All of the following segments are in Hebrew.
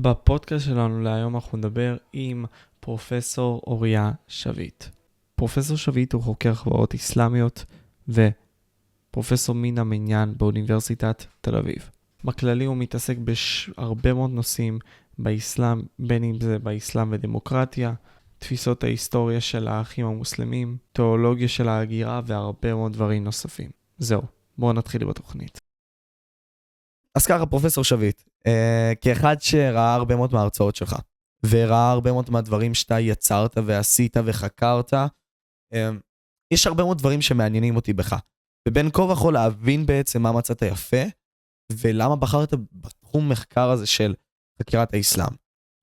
בפודקאסט שלנו להיום אנחנו נדבר עם פרופסור אוריה שביט. פרופסור שביט הוא חוקר חברות אסלאמיות ופרופסור מן המניין באוניברסיטת תל אביב. בכללי הוא מתעסק בהרבה מאוד נושאים באסלאם, בין אם זה באסלאם ודמוקרטיה, תפיסות ההיסטוריה של האחים המוסלמים, תיאולוגיה של ההגירה והרבה מאוד דברים נוספים. זהו, בואו נתחיל בתוכנית. אז ככה, פרופסור שביט, אה, כאחד שראה הרבה מאוד מההרצאות שלך, וראה הרבה מאוד מהדברים שאתה יצרת ועשית וחקרת, אה, יש הרבה מאוד דברים שמעניינים אותי בך. ובין כה וכה להבין בעצם מה מצאת יפה, ולמה בחרת בתחום מחקר הזה של חקירת האסלאם.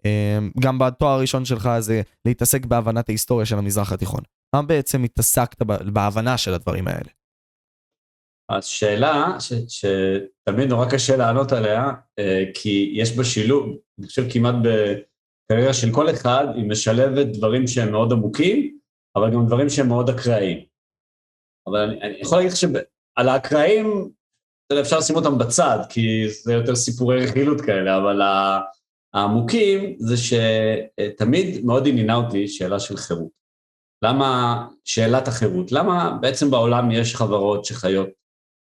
אה, גם בתואר הראשון שלך זה להתעסק בהבנת ההיסטוריה של המזרח התיכון. מה בעצם התעסקת בהבנה של הדברים האלה? אז שאלה ש, שתמיד נורא קשה לענות עליה, אה, כי יש בה שילוב, אני חושב כמעט בקריירה של כל אחד, היא משלבת דברים שהם מאוד עמוקים, אבל גם דברים שהם מאוד אקראיים. אבל אני, אני יכול להגיד לך שעל האקראיים, אפשר לשים אותם בצד, כי זה יותר סיפורי רכילות כאלה, אבל העמוקים זה שתמיד מאוד עניינה אותי שאלה של חירות. למה, שאלת החירות, למה בעצם בעולם יש חברות שחיות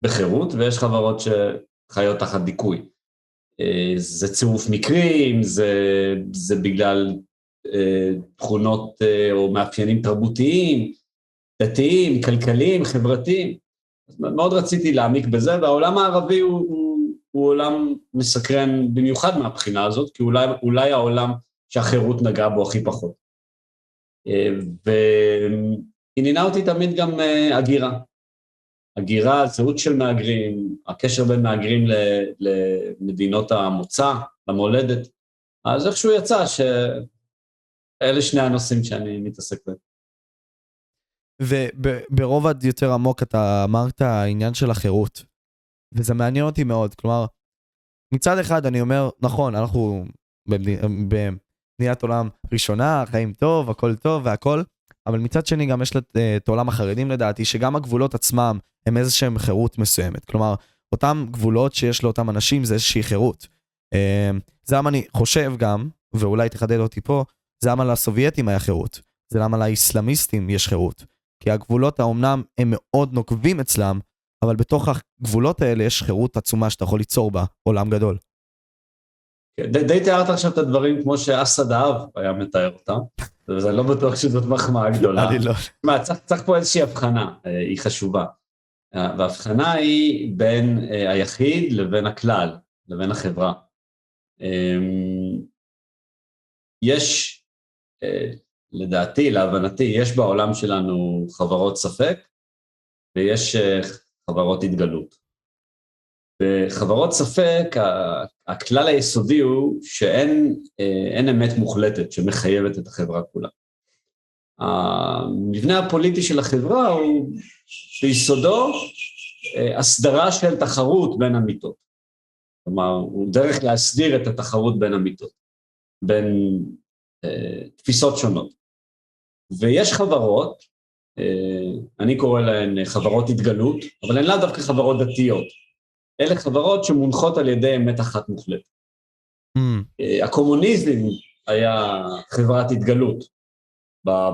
בחירות, ויש חברות שחיות תחת דיכוי. אה, זה צירוף מקרים, זה, זה בגלל אה, תכונות אה, או מאפיינים תרבותיים, דתיים, כלכליים, חברתיים. מאוד רציתי להעמיק בזה, והעולם הערבי הוא, הוא, הוא עולם מסקרן במיוחד מהבחינה הזאת, כי אולי, אולי העולם שהחירות נגעה בו הכי פחות. ועניינה אותי תמיד גם הגירה. הגירה, זהות של מהגרים, הקשר בין מהגרים למדינות המוצא, למולדת, אז איכשהו יצא שאלה שני הנושאים שאני מתעסק בהם. וברובד יותר עמוק אתה אמרת העניין של החירות, וזה מעניין אותי מאוד, כלומר, מצד אחד אני אומר, נכון, אנחנו במדינת עולם ראשונה, חיים טוב, הכל טוב והכל, אבל מצד שני גם יש את עולם החרדים לדעתי, שגם הגבולות עצמם הם איזשהם חירות מסוימת. כלומר, אותם גבולות שיש לאותם אנשים זה איזושהי חירות. זה למה אני חושב גם, ואולי תחדד אותי פה, זה למה לסובייטים היה חירות. זה למה לאיסלאמיסטים יש חירות. כי הגבולות האומנם הם מאוד נוקבים אצלם, אבל בתוך הגבולות האלה יש חירות עצומה שאתה יכול ליצור בה עולם גדול. כן, די, די תיארת עכשיו את הדברים כמו שאסד האב היה מתאר אותם, אז אני לא בטוח שזאת מחמאה גדולה. אני לא. מה, צריך, צריך פה איזושהי הבחנה, אה, היא חשובה. וההבחנה היא בין אה, היחיד לבין הכלל, לבין החברה. אמ, יש, אה, לדעתי, להבנתי, יש בעולם שלנו חברות ספק ויש אה, חברות התגלות. בחברות ספק, הכלל היסודי הוא שאין אמת מוחלטת שמחייבת את החברה כולה. המבנה הפוליטי של החברה הוא ביסודו אה, הסדרה של תחרות בין אמיתות. כלומר, הוא דרך להסדיר את התחרות בין אמיתות, בין אה, תפיסות שונות. ויש חברות, אה, אני קורא להן חברות התגלות, אבל הן לאו דווקא חברות דתיות. אלה חברות שמונחות על ידי אמת אחת מוחלטת. Mm. אה, הקומוניזם היה חברת התגלות.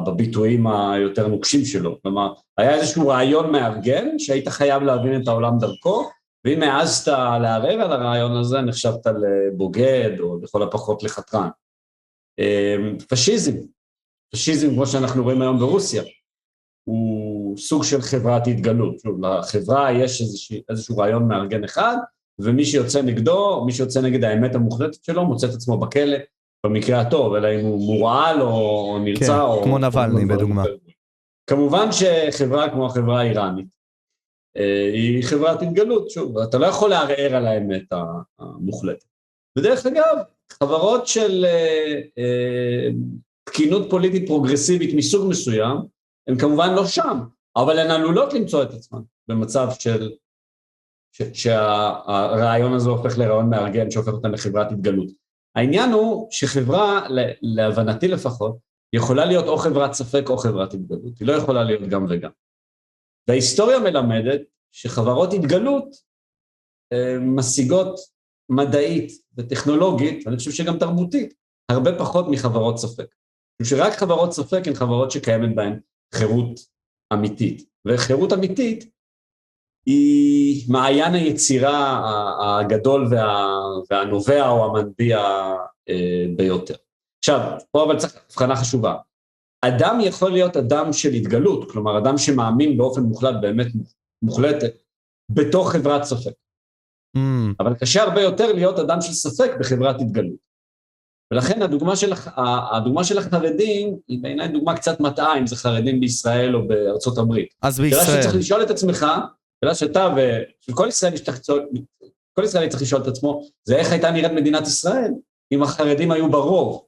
בביטויים היותר נוקשים שלו. כלומר, היה איזשהו רעיון מארגן שהיית חייב להבין את העולם דרכו, ואם העזת לערער על הרעיון הזה, נחשבת לבוגד או לכל הפחות לחתרן. אמ, פשיזם, פשיזם כמו שאנחנו רואים היום ברוסיה, הוא סוג של חברת התגלות. שוב, לחברה יש איזשהו, איזשהו רעיון מארגן אחד, ומי שיוצא נגדו, מי שיוצא נגד האמת המוחלטת שלו, מוצא את עצמו בכלא במקרה הטוב, אלא אם הוא מורעל או נרצע כן, או... כמו נבלני בדוגמה. כמובן שחברה כמו החברה האיראנית, אה, היא חברת התגלות, שוב, אתה לא יכול לערער על האמת המוחלטת. ודרך אגב, חברות של אה, אה, תקינות פוליטית פרוגרסיבית מסוג מסוים, הן כמובן לא שם, אבל הן עלולות למצוא את עצמן במצב של... שהרעיון הזה הופך לרעיון מארגן שהופך אותן לחברת התגלות. העניין הוא שחברה, להבנתי לפחות, יכולה להיות או חברת ספק או חברת התגלות, היא לא יכולה להיות גם וגם. וההיסטוריה מלמדת שחברות התגלות אה, משיגות מדעית וטכנולוגית, ואני חושב שגם תרבותית, הרבה פחות מחברות ספק. שרק חברות ספק הן חברות שקיימת בהן חירות אמיתית. וחירות אמיתית היא מעיין היצירה הגדול וה, והנובע או המנביע אה, ביותר. עכשיו, פה אבל צריך הבחנה חשובה. אדם יכול להיות אדם של התגלות, כלומר אדם שמאמין באופן מוחלט, באמת מוחלטת, בתוך חברת ספק. Mm. אבל קשה הרבה יותר להיות אדם של ספק בחברת התגלות. ולכן הדוגמה של, הדוגמה של החרדים היא בעיניי דוגמה קצת מטעה, אם זה חרדים בישראל או בארצות הברית. אז בישראל. שאלה שצריך לשאול את עצמך, שאלה שאתה וכל ישראלי כל ישראלי צריך לשאול את עצמו, זה איך הייתה נראית מדינת ישראל אם החרדים היו ברוב,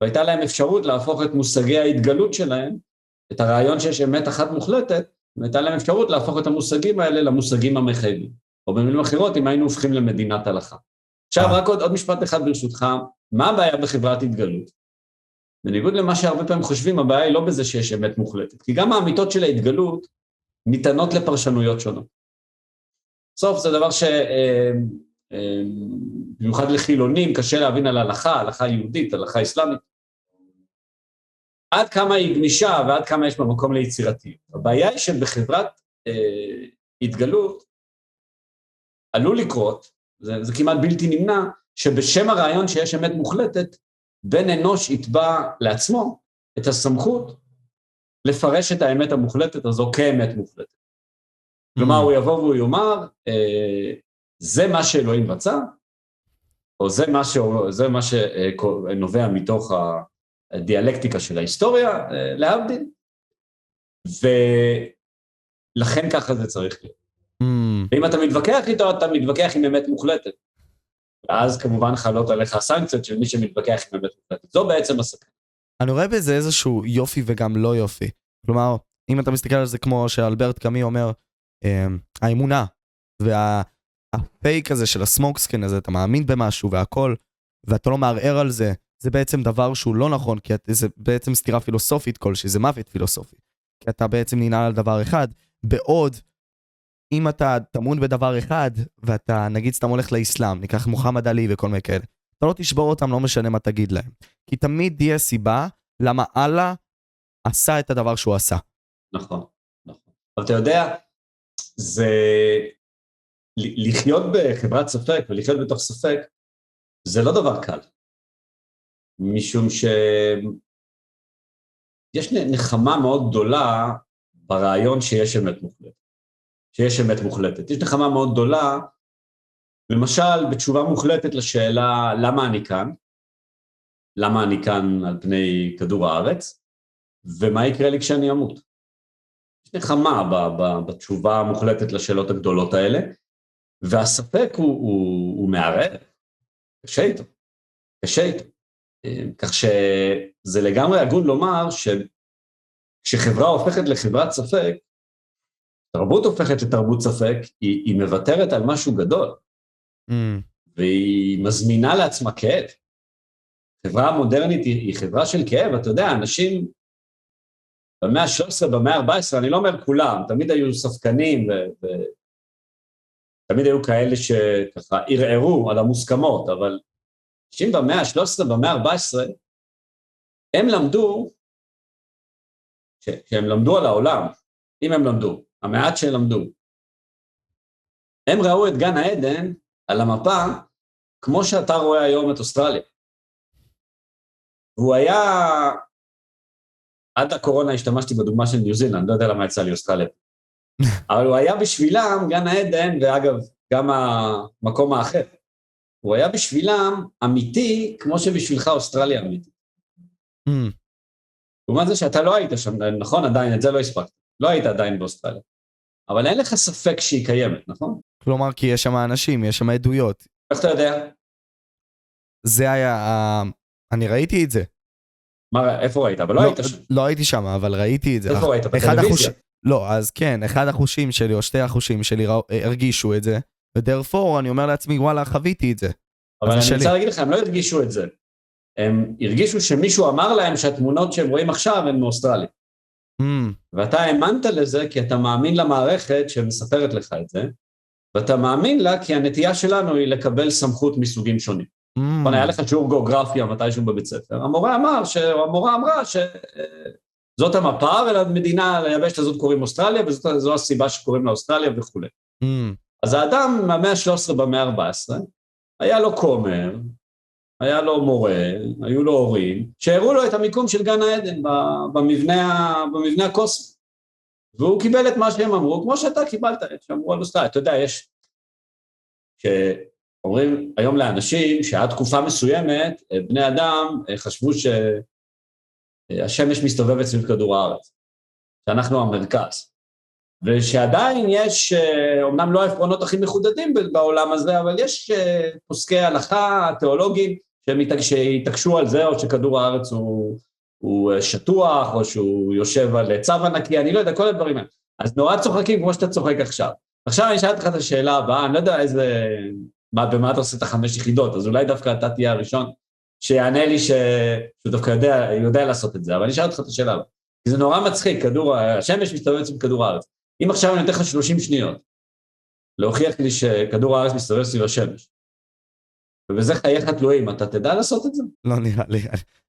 והייתה להם אפשרות להפוך את מושגי ההתגלות שלהם, את הרעיון שיש אמת אחת מוחלטת, והייתה להם אפשרות להפוך את המושגים האלה למושגים המחייבים. או במילים אחרות, אם היינו הופכים למדינת הלכה. עכשיו, רק עוד, עוד משפט אחד ברשותך, מה הבעיה בחברת התגלות? בניגוד למה שהרבה פעמים חושבים, הבעיה היא לא בזה שיש אמת מוחלטת, כי גם האמיתות של ההתגלות ניתנות לפרשנויות שונות. בסוף זה דבר ש... אה, אה, לחילונים, קשה להבין על הלכה, הלכה יהודית, הלכה אסלאמית. עד כמה היא גמישה ועד כמה יש בה מקום ליצירתיות. הבעיה היא שבחברת אה, התגלות עלול לקרות, זה, זה כמעט בלתי נמנע, שבשם הרעיון שיש אמת מוחלטת, בן אנוש יתבע לעצמו את הסמכות לפרש את האמת המוחלטת הזו כאמת מוחלטת. כלומר, mm. הוא יבוא והוא יאמר, אה, זה מה שאלוהים רצה, או זה מה, ש... זה מה שנובע מתוך הדיאלקטיקה של ההיסטוריה, אה, להבדיל, ולכן ככה זה צריך להיות. ואם אתה מתווכח איתו, אתה מתווכח עם אמת מוחלטת. ואז כמובן חלות עליך הסנקציות של מי שמתווכח עם אמת מוחלטת. זו בעצם הסכנה. אני רואה בזה איזשהו יופי וגם לא יופי. כלומר, אם אתה מסתכל על זה כמו שאלברט קאמי אומר, אה, האמונה והפייק הזה של הסמוקסקן הזה, אתה מאמין במשהו והכל, ואתה לא מערער על זה, זה בעצם דבר שהוא לא נכון, כי זה בעצם סתירה פילוסופית כלשהי, זה מוות פילוסופי. כי אתה בעצם ננעל על דבר אחד, בעוד אם אתה טמון בדבר אחד, ואתה, נגיד סתם הולך לאסלאם, ניקח מוחמד עלי וכל מיני כאלה, אתה לא תשבור אותם, לא משנה מה תגיד להם. כי תמיד תהיה סיבה למה אללה עשה את הדבר שהוא עשה. נכון, נכון. אבל אתה יודע, זה... לחיות בחברת ספק ולחיות בתוך ספק, זה לא דבר קל. משום שיש נחמה מאוד גדולה ברעיון שיש אמת מוחלטת. שיש אמת מוחלטת. יש נחמה מאוד גדולה, למשל, בתשובה מוחלטת לשאלה למה אני כאן, למה אני כאן על פני כדור הארץ, ומה יקרה לי כשאני אמות. יש נחמה בתשובה המוחלטת לשאלות הגדולות האלה, והספק הוא, הוא, הוא מערער, קשה איתו, קשה איתו. כך שזה לגמרי הגון לומר שכשחברה הופכת לחברת ספק, תרבות הופכת לתרבות ספק, היא, היא מוותרת על משהו גדול, mm. והיא מזמינה לעצמה כאב. חברה מודרנית היא, היא חברה של כאב, אתה יודע, אנשים במאה ה-13, במאה ה-14, אני לא אומר כולם, תמיד היו ספקנים ותמיד היו כאלה שככה ערערו על המוסכמות, אבל אנשים במאה ה-13, במאה ה-14, הם למדו, כשהם למדו על העולם, אם הם למדו, המעט שלמדו. הם ראו את גן העדן על המפה כמו שאתה רואה היום את אוסטרליה. והוא היה, עד הקורונה השתמשתי בדוגמה של ניו זילנד, לא יודע למה יצא לי אוסטרליה. אבל הוא היה בשבילם גן העדן, ואגב, גם המקום האחר. הוא היה בשבילם אמיתי, כמו שבשבילך אוסטרליה אמיתי. Mm. לעומת זה שאתה לא היית שם, נכון? עדיין, את זה לא הספקת. לא היית עדיין באוסטרליה. אבל אין לך ספק שהיא קיימת, נכון? כלומר, כי יש שם אנשים, יש שם עדויות. איך אתה יודע? זה היה, אני ראיתי את זה. מה, איפה ראית? אבל לא, לא היית שם. לא הייתי שם, אבל ראיתי את זה. איפה ראית? בטלוויזיה? לא, אז כן, אחד החושים שלי, או שתי החושים שלי הרגישו את זה, ודרפור אני אומר לעצמי, וואלה, חוויתי את זה. אבל אני רוצה להגיד לך, הם לא הרגישו את זה. הם הרגישו שמישהו אמר להם שהתמונות שהם רואים עכשיו הן מאוסטרליה. Mm. ואתה האמנת לזה כי אתה מאמין למערכת שמספרת לך את זה, ואתה מאמין לה כי הנטייה שלנו היא לקבל סמכות מסוגים שונים. Mm. נכון, היה לך שיעור גיאוגרפיה מתישהו בבית ספר, המורה אמר, ש... המורה אמרה שזאת המפה ולמדינה, ליבשת הזאת קוראים אוסטרליה וזו הסיבה שקוראים לה אוסטרליה וכולי. Mm. אז האדם מהמאה ה-13 במאה ה-14, היה לו כומר, היה לו מורה, היו לו הורים, שהראו לו את המיקום של גן העדן במבנה, במבנה הקוסמי. והוא קיבל את מה שהם אמרו, כמו שאתה קיבלת, שאמרו על אוסטרליה. אתה יודע, יש... שאומרים היום לאנשים שעד תקופה מסוימת, בני אדם חשבו שהשמש מסתובבת סביב כדור הארץ, שאנחנו המרכז. ושעדיין יש, אומנם לא העפרונות הכי מחודדים בעולם הזה, אבל יש פוסקי הלכה, תיאולוגים, שהתעקשו על זה, או שכדור הארץ הוא, הוא שטוח, או שהוא יושב על צו ענקי, אני לא יודע, כל הדברים האלה. אז נורא צוחקים כמו שאתה צוחק עכשיו. עכשיו אני אשאל אותך את השאלה הבאה, אני לא יודע איזה, מה, במה אתה עושה את החמש יחידות, אז אולי דווקא אתה תהיה הראשון שיענה לי ש... שהוא דווקא יודע, יודע לעשות את זה, אבל אני אשאל אותך את השאלה הבאה. כי זה נורא מצחיק, כדור, השמש מסתובב סביב כדור הארץ. אם עכשיו אני נותן לך 30 שניות להוכיח לי שכדור הארץ מסתובב סביב השמש, ובזה חייך תלויים, אתה תדע לעשות את זה? לא נראה לי,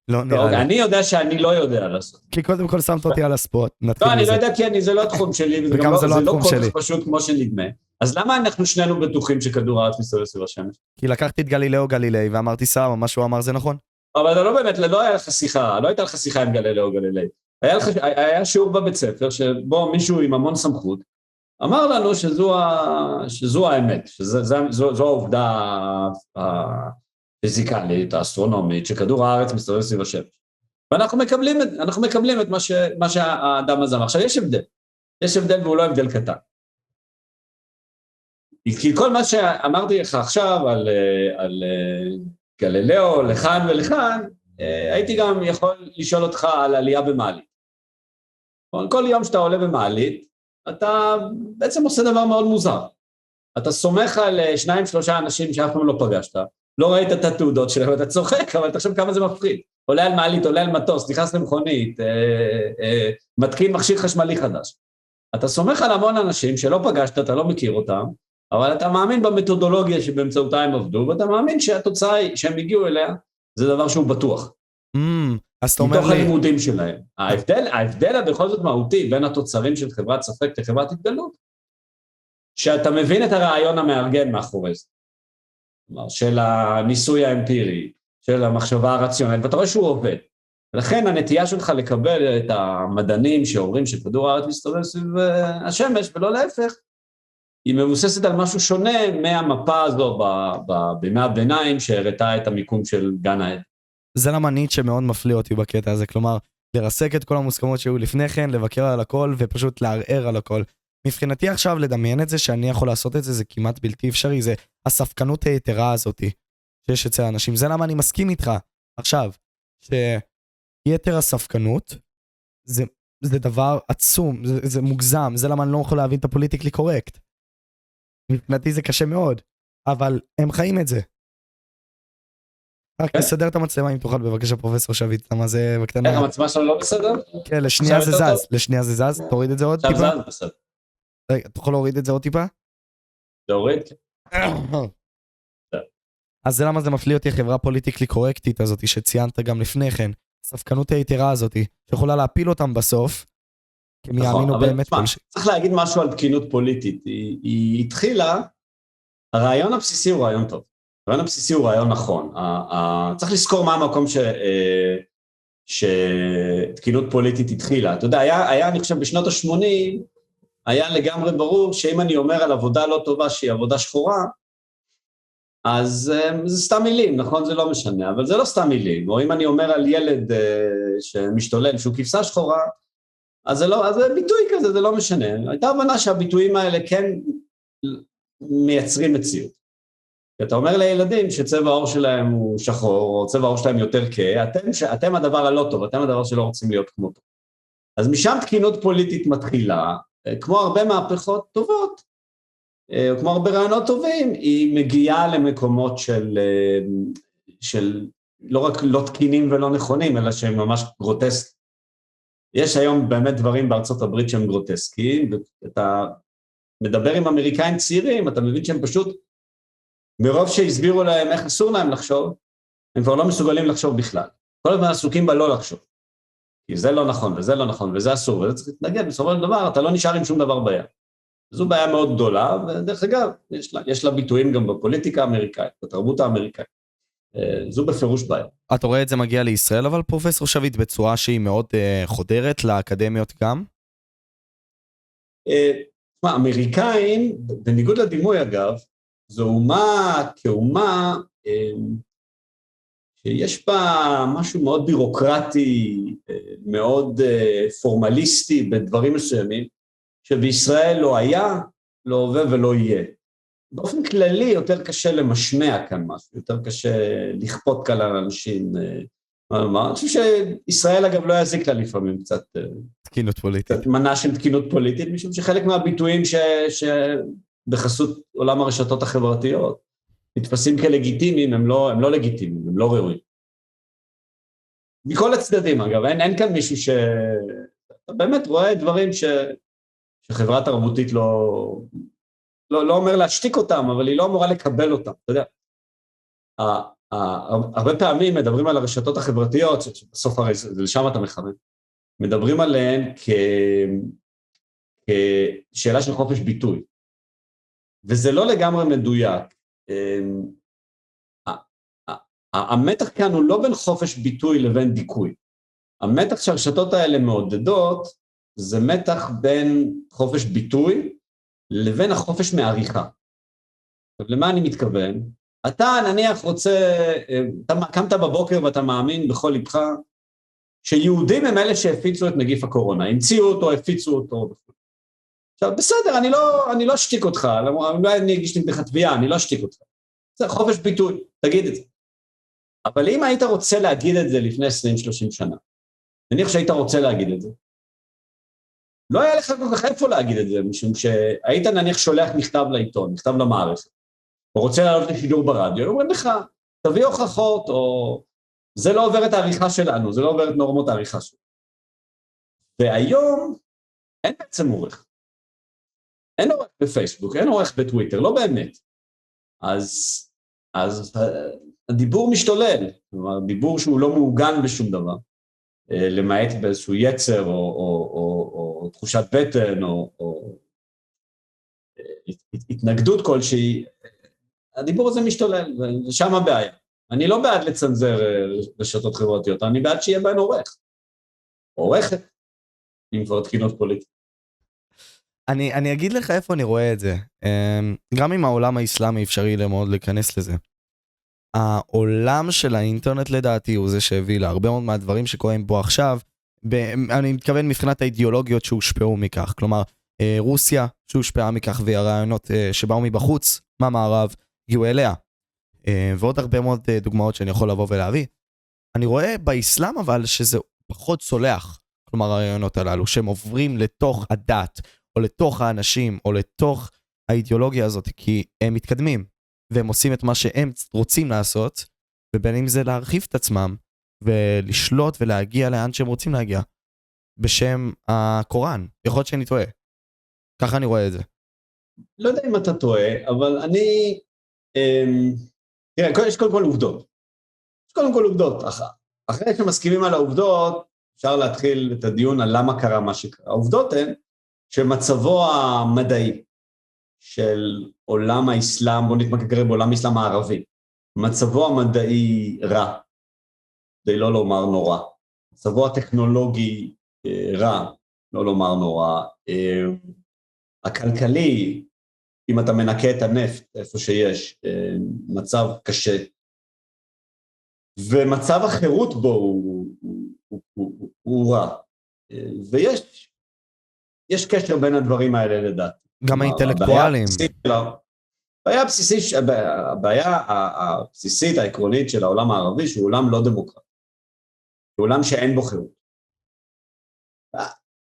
לא נראה לי. אני יודע שאני לא יודע לעשות. כי קודם כל שמת אותי על הספוט, לא, אני לא. יודע כי אני, זה לא התחום שלי, וזה גם לא, לא לא כל. כך פשוט כמו שנדמה. אז למה אנחנו שנינו בטוחים שכדור הארץ מסתובב סביב השמש? כי לקחתי את גלילאו גלילי ואמרתי סבבה, מה שהוא אמר זה נכון. אבל לא באמת, לא היה לך שיחה, לא הייתה לך שיחה עם גלילאו גלילי. היה, לך, היה שיעור בבית ספר שבו מישהו עם המון סמכות אמר לנו שזו, ה, שזו האמת, שזו העובדה הפיזיקלית, האסטרונומית, שכדור הארץ מסתובב סביב השמש. ואנחנו מקבלים, אנחנו מקבלים את מה, ש, מה שהאדם הזה אמר. עכשיו, יש הבדל. יש הבדל והוא לא הבדל קטן. כי כל מה שאמרתי לך עכשיו על, על אה, גלילאו לכאן ולכאן, אה, הייתי גם יכול לשאול אותך על עלייה במעלית. כל יום שאתה עולה במעלית, אתה בעצם עושה דבר מאוד מוזר. אתה סומך על אה, שניים, שלושה אנשים שאף פעם לא פגשת, לא ראית את התעודות שלהם, אתה צוחק, אבל תחשוב כמה זה מפחיד. עולה על מעלית, עולה על מטוס, נכנס למכונית, אה, אה, מתקין מכשיר חשמלי חדש. אתה סומך על המון אנשים שלא פגשת, אתה לא מכיר אותם, אבל אתה מאמין במתודולוגיה שבאמצעותה הם עבדו, ואתה מאמין שהתוצאה שהם הגיעו אליה, זה דבר שהוא בטוח. אמ, אז אתה אומר מתוך לי, הלימודים שלהם. ההבדל, ההבדל הבכל זאת מהותי בין התוצרים של חברת ספק לחברת התגלות, שאתה מבין את הרעיון המארגן מאחורי זה. כלומר, של הניסוי האמפירי, של המחשבה הרציונלית, ואתה רואה שהוא עובד. ולכן הנטייה שלך לקבל את המדענים שאומרים שכדור הארץ מסתובב סביב אה, השמש ולא להפך, היא מבוססת על משהו שונה מהמפה הזו בימי הביניים שהראתה את המיקום של גן העדן. זה למה ניטשה מאוד מפליא אותי בקטע הזה, כלומר, לרסק את כל המוסכמות שהיו לפני כן, לבקר על הכל ופשוט לערער על הכל. מבחינתי עכשיו לדמיין את זה שאני יכול לעשות את זה זה כמעט בלתי אפשרי, זה הספקנות היתרה הזאתי שיש אצל האנשים. זה למה אני מסכים איתך עכשיו, שיתר הספקנות זה, זה דבר עצום, זה, זה מוגזם, זה למה אני לא יכול להבין את הפוליטיקלי קורקט. מבחינתי זה קשה מאוד, אבל הם חיים את זה. רק כן. תסדר את המצלמה אם תוכל בבקשה פרופסור שביט, למה זה בקטנה. איך המצלמה שלנו לא בסדר? כן, לשנייה זה עכשיו זז, לשנייה זה זז, תוריד את זה עוד עכשיו טיפה. זה בסדר. רגע, יכול להוריד את זה עוד טיפה? להוריד? אז זה למה זה מפליא אותי החברה הפוליטיקלי קורקטית הזאת שציינת גם לפני כן. הספקנות היתרה הזאת, שיכולה להפיל אותם בסוף, כי הם נכון, יאמינו אבל באמת תשמע, כלשהי. צריך להגיד משהו על תקינות פוליטית. היא התחילה, הרעיון הבסיסי הוא רעיון טוב. הרעיון הבסיסי הוא רעיון נכון. צריך לזכור מה המקום ש, אה, שתקינות פוליטית התחילה. אתה יודע, היה, היה אני חושב בשנות ה-80, היה לגמרי ברור שאם אני אומר על עבודה לא טובה שהיא עבודה שחורה, אז אה, זה סתם מילים, נכון? זה לא משנה, אבל זה לא סתם מילים. או אם אני אומר על ילד אה, שמשתולל שהוא כבשה שחורה, אז זה לא, אז זה ביטוי כזה, זה לא משנה. הייתה הבנה שהביטויים האלה כן מייצרים מציאות. אתה אומר לילדים שצבע העור שלהם הוא שחור, או צבע העור שלהם יותר כהה, אתם, אתם הדבר הלא טוב, אתם הדבר שלא רוצים להיות כמותו. אז משם תקינות פוליטית מתחילה, אה, כמו הרבה מהפכות טובות, אה, כמו הרבה רעיונות טובים, היא מגיעה למקומות אה, של לא רק לא תקינים ולא נכונים, אלא שהם ממש גרוטסקים. יש היום באמת דברים בארצות הברית שהם גרוטסקיים, ואתה מדבר עם אמריקאים צעירים, אתה מבין שהם פשוט, מרוב שהסבירו להם איך אסור להם לחשוב, הם כבר לא מסוגלים לחשוב בכלל. כל הזמן עסוקים בלא לחשוב. כי זה לא נכון, וזה לא נכון, וזה אסור, וזה צריך להתנגד, בסופו של דבר אתה לא נשאר עם שום דבר ביד. זו בעיה מאוד גדולה, ודרך אגב, יש לה, יש לה ביטויים גם בפוליטיקה האמריקאית, בתרבות האמריקאית. אה, זו בפירוש בעיה. אתה רואה את זה מגיע לישראל, אבל פרופסור שביט בצורה שהיא מאוד uh, חודרת לאקדמיות גם? תשמע, uh, אמריקאים, בניגוד לדימוי אגב, זו אומה כאומה uh, שיש בה משהו מאוד בירוקרטי, מאוד פורמליסטי בדברים מסוימים, שבישראל לא היה, לא הווה ולא יהיה. באופן כללי יותר קשה למשמע כאן משהו, יותר קשה לכפות כאן על אנשים. אני חושב שישראל אגב לא יזיק לה לפעמים קצת... תקינות פוליטית. קצת מנה של תקינות פוליטית, משום שחלק מהביטויים ש, שבחסות עולם הרשתות החברתיות נתפסים כלגיטימיים, הם לא, הם לא לגיטימיים, הם לא ראויים. מכל הצדדים אגב, אין, אין כאן מישהו ש... אתה באמת רואה דברים ש... שחברה תרבותית לא, לא, לא אומר להשתיק אותם, אבל היא לא אמורה לקבל אותם, אתה יודע. הרבה פעמים מדברים על הרשתות החברתיות, שבסוף הרי זה לשם אתה מכוון, מדברים עליהן. כשאלה של חופש ביטוי. וזה לא לגמרי מדויק. אמ, המתח כאן הוא לא בין חופש ביטוי לבין דיכוי. המתח שהרשתות האלה מעודדות זה מתח בין חופש ביטוי לבין החופש מעריכה. עכשיו, למה אני מתכוון? אתה נניח רוצה, אתה קמת בבוקר ואתה מאמין בכל לבך שיהודים הם אלה שהפיצו את נגיף הקורונה, המציאו אותו, הפיצו אותו. עכשיו, בסדר, אני לא, אני לא אשתיק אותך, אולי אני אגיש נגדך תביעה, אני לא אשתיק אותך. זה חופש ביטוי, תגיד את זה. אבל אם היית רוצה להגיד את זה לפני 20-30 שנה, נניח שהיית רוצה להגיד את זה, לא היה לך כל כך איפה להגיד את זה, משום שהיית נניח שולח מכתב לעיתון, מכתב למערכת, או רוצה לעלות לשידור ברדיו, אומרים לך, תביא הוכחות, או זה לא עובר את העריכה שלנו, זה לא עובר את נורמות העריכה שלנו. והיום אין בעצם עורך. אין עורך בפייסבוק, אין עורך בטוויטר, לא באמת. אז, אז הדיבור משתולל, כלומר, דיבור שהוא לא מעוגן בשום דבר. אה, למעט באיזשהו יצר או, או, או, או תחושת בטן או, או אה, התנגדות כלשהי, הדיבור הזה משתולל, ושם הבעיה. אני לא בעד לצנזר אה, רשתות חברתיות, אני בעד שיהיה בהן עורך. עורכת, עם כבר תקינות פוליטיות. אני, אני אגיד לך איפה אני רואה את זה. גם עם העולם האסלאמי אפשרי מאוד להיכנס לזה. העולם של האינטרנט לדעתי הוא זה שהביא להרבה מאוד מהדברים שקורים פה עכשיו. ב- אני מתכוון מבחינת האידיאולוגיות שהושפעו מכך. כלומר, אה, רוסיה שהושפעה מכך והרעיונות אה, שבאו מבחוץ, מהמערב, הגיעו אליה. אה, ועוד הרבה מאוד דוגמאות שאני יכול לבוא ולהביא. אני רואה באסלאם אבל שזה פחות צולח. כלומר, הרעיונות הללו, שהם עוברים לתוך הדת, או לתוך האנשים, או לתוך האידיאולוגיה הזאת, כי הם מתקדמים. והם עושים את מה שהם רוצים לעשות, ובין אם זה להרחיב את עצמם, ולשלוט ולהגיע לאן שהם רוצים להגיע, בשם הקוראן. יכול להיות שאני טועה. ככה אני רואה את זה. לא יודע אם אתה טועה, אבל אני... אמ, תראה, יש קודם כל עובדות. יש קודם כל עובדות. אחרי שמסכימים על העובדות, אפשר להתחיל את הדיון על למה קרה מה שקרה. העובדות הן שמצבו המדעי של עולם האסלאם, בואו נתמקד כרגע בעולם האסלאם הערבי. מצבו המדעי רע, כדי לא לומר נורא. מצבו הטכנולוגי אה, רע, לא לומר נורא. אה, הכלכלי, אם אתה מנקה את הנפט איפה שיש, אה, מצב קשה. ומצב החירות בו הוא, הוא, הוא, הוא, הוא רע. ויש יש קשר בין הדברים האלה לדעתי. גם האינטלקטואלים. הבעיה הבסיסית, הבעיה הבסיסית העקרונית של העולם הערבי שהוא עולם לא דמוקרטי, הוא עולם שאין בו חירות.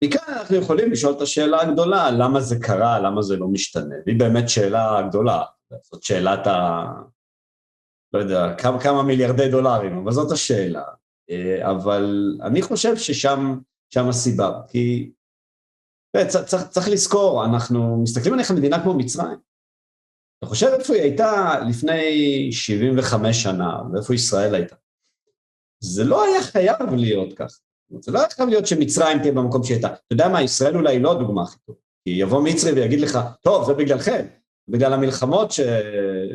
מכאן אנחנו יכולים לשאול את השאלה הגדולה, למה זה קרה, למה זה לא משתנה, והיא באמת שאלה גדולה, זאת שאלת ה... לא יודע, כמה, כמה מיליארדי דולרים, אבל זאת השאלה. אה, אבל אני חושב ששם שם הסיבה, כי צריך, צריך, צריך לזכור, אנחנו מסתכלים עליך מדינה כמו מצרים. אתה חושב איפה היא הייתה לפני 75 שנה, ואיפה ישראל הייתה? זה לא היה חייב להיות כך. זה לא היה חייב להיות שמצרים תהיה במקום שהיא הייתה. אתה יודע מה, ישראל אולי לא הדוגמה הכי טובה. כי יבוא מצרי ויגיד לך, טוב, זה בגללכם, בגלל המלחמות ש...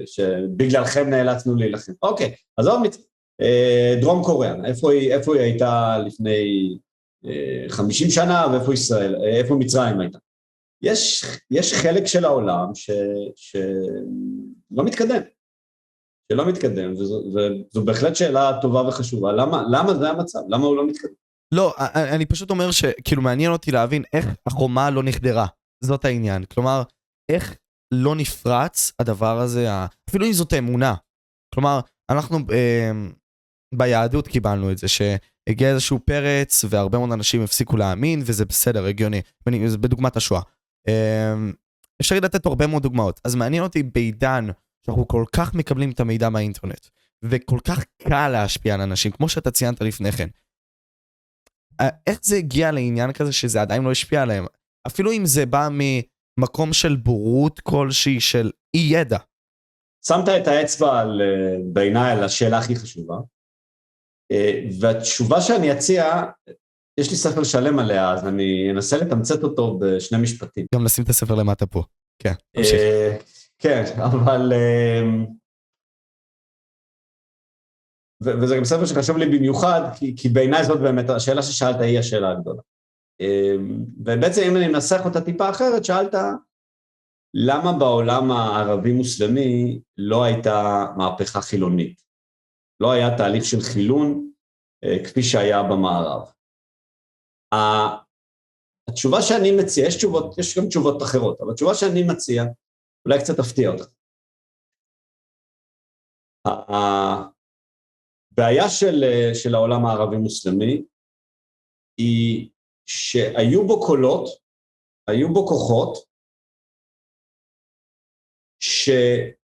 שבגללכם נאלצנו להילחם. אוקיי, עזוב מצרי. אה, דרום קוריאה, איפה היא, איפה היא הייתה לפני 50 אה, שנה ואיפה ישראל, איפה מצרים הייתה. יש, יש חלק של העולם ש, שלא מתקדם, שלא מתקדם, וזו, וזו בהחלט שאלה טובה וחשובה, למה, למה זה המצב? למה הוא לא מתקדם? לא, אני פשוט אומר שכאילו מעניין אותי להבין איך החומה לא נחדרה, זאת העניין. כלומר, איך לא נפרץ הדבר הזה, אפילו אם זאת אמונה. כלומר, אנחנו אה, ביהדות קיבלנו את זה, שהגיע איזשהו פרץ והרבה מאוד אנשים הפסיקו להאמין, וזה בסדר, הגיוני, בדוגמת השואה. אה, אפשר לתת הרבה מאוד דוגמאות. אז מעניין אותי בעידן שאנחנו כל כך מקבלים את המידע מהאינטרנט, וכל כך קל להשפיע על אנשים, כמו שאתה ציינת לפני כן. איך זה הגיע לעניין כזה שזה עדיין לא השפיע עליהם? אפילו אם זה בא ממקום של בורות כלשהי, של אי ידע. שמת את האצבע על, אה, בעיניי על השאלה הכי חשובה, והתשובה שאני אציע, יש לי ספר שלם עליה, אז אני אנסה לתמצת אותו בשני משפטים. גם נשים את הספר למטה פה, כן, תמשיך. כן, אבל... וזה גם ספר שחשוב לי במיוחד, כי, כי בעיניי זאת באמת, השאלה ששאלת היא השאלה הגדולה. ובעצם אם אני מנסח אותה טיפה אחרת, שאלת למה בעולם הערבי-מוסלמי לא הייתה מהפכה חילונית? לא היה תהליך של חילון אה, כפי שהיה במערב. התשובה שאני מציע, יש תשובות, יש גם תשובות אחרות, אבל התשובה שאני מציע, אולי קצת תפתיע אותך. הבעיה של, של העולם הערבי-מוסלמי היא שהיו בו קולות, היו בו כוחות, שהציעו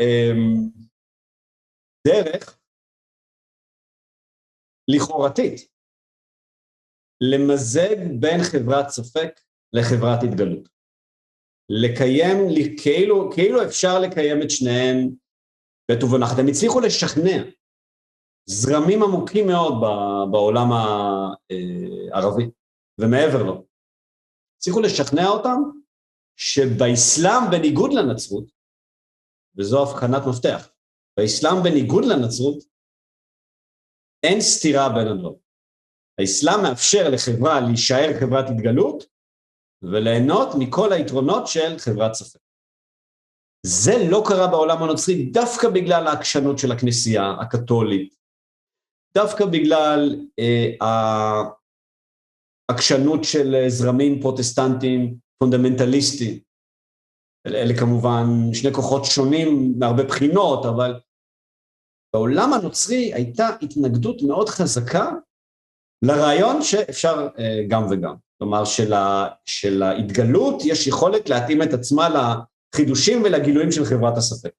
אמ, דרך לכאורתית למזג בין חברת ספק לחברת התגלות. לקיים, כאילו, כאילו אפשר לקיים את שניהם בעת ובנחת. הם הצליחו לשכנע זרמים עמוקים מאוד בעולם הערבי ומעבר לו. הצליחו לשכנע אותם שבאסלאם בניגוד לנצרות, וזו הבחנת מפתח, באסלאם בניגוד לנצרות, אין סתירה בין הדברים. האסלאם מאפשר לחברה להישאר חברת התגלות וליהנות מכל היתרונות של חברת ספק. זה לא קרה בעולם הנוצרי דווקא בגלל העקשנות של הכנסייה הקתולית, דווקא בגלל אה, העקשנות של זרמים פרוטסטנטיים פונדמנטליסטיים. אלה, כמובן שני כוחות שונים מהרבה בחינות, אבל בעולם הנוצרי הייתה התנגדות מאוד חזקה לרעיון שאפשר אה, גם וגם. כלומר, של, ה, של ההתגלות יש יכולת להתאים את עצמה לחידושים ולגילויים של חברת הספק.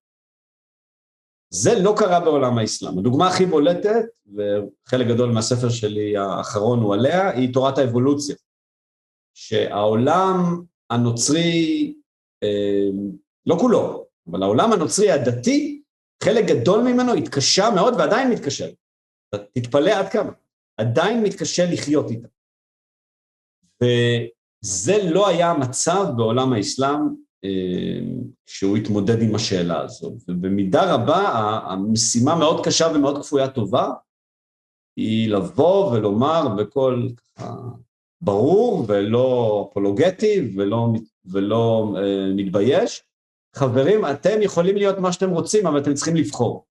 זה לא קרה בעולם האסלאם. הדוגמה הכי בולטת, וחלק גדול מהספר שלי האחרון הוא עליה, היא תורת האבולוציה. שהעולם הנוצרי, לא כולו, אבל העולם הנוצרי הדתי, חלק גדול ממנו התקשה מאוד ועדיין מתקשה. תתפלא עד כמה. עדיין מתקשה לחיות איתה. וזה לא היה המצב בעולם האסלאם כשהוא התמודד עם השאלה הזו. ובמידה רבה המשימה מאוד קשה ומאוד כפויה טובה, היא לבוא ולומר בקול ברור ולא אפולוגטי ולא, ולא אה, מתבייש, חברים, אתם יכולים להיות מה שאתם רוצים, אבל אתם צריכים לבחור.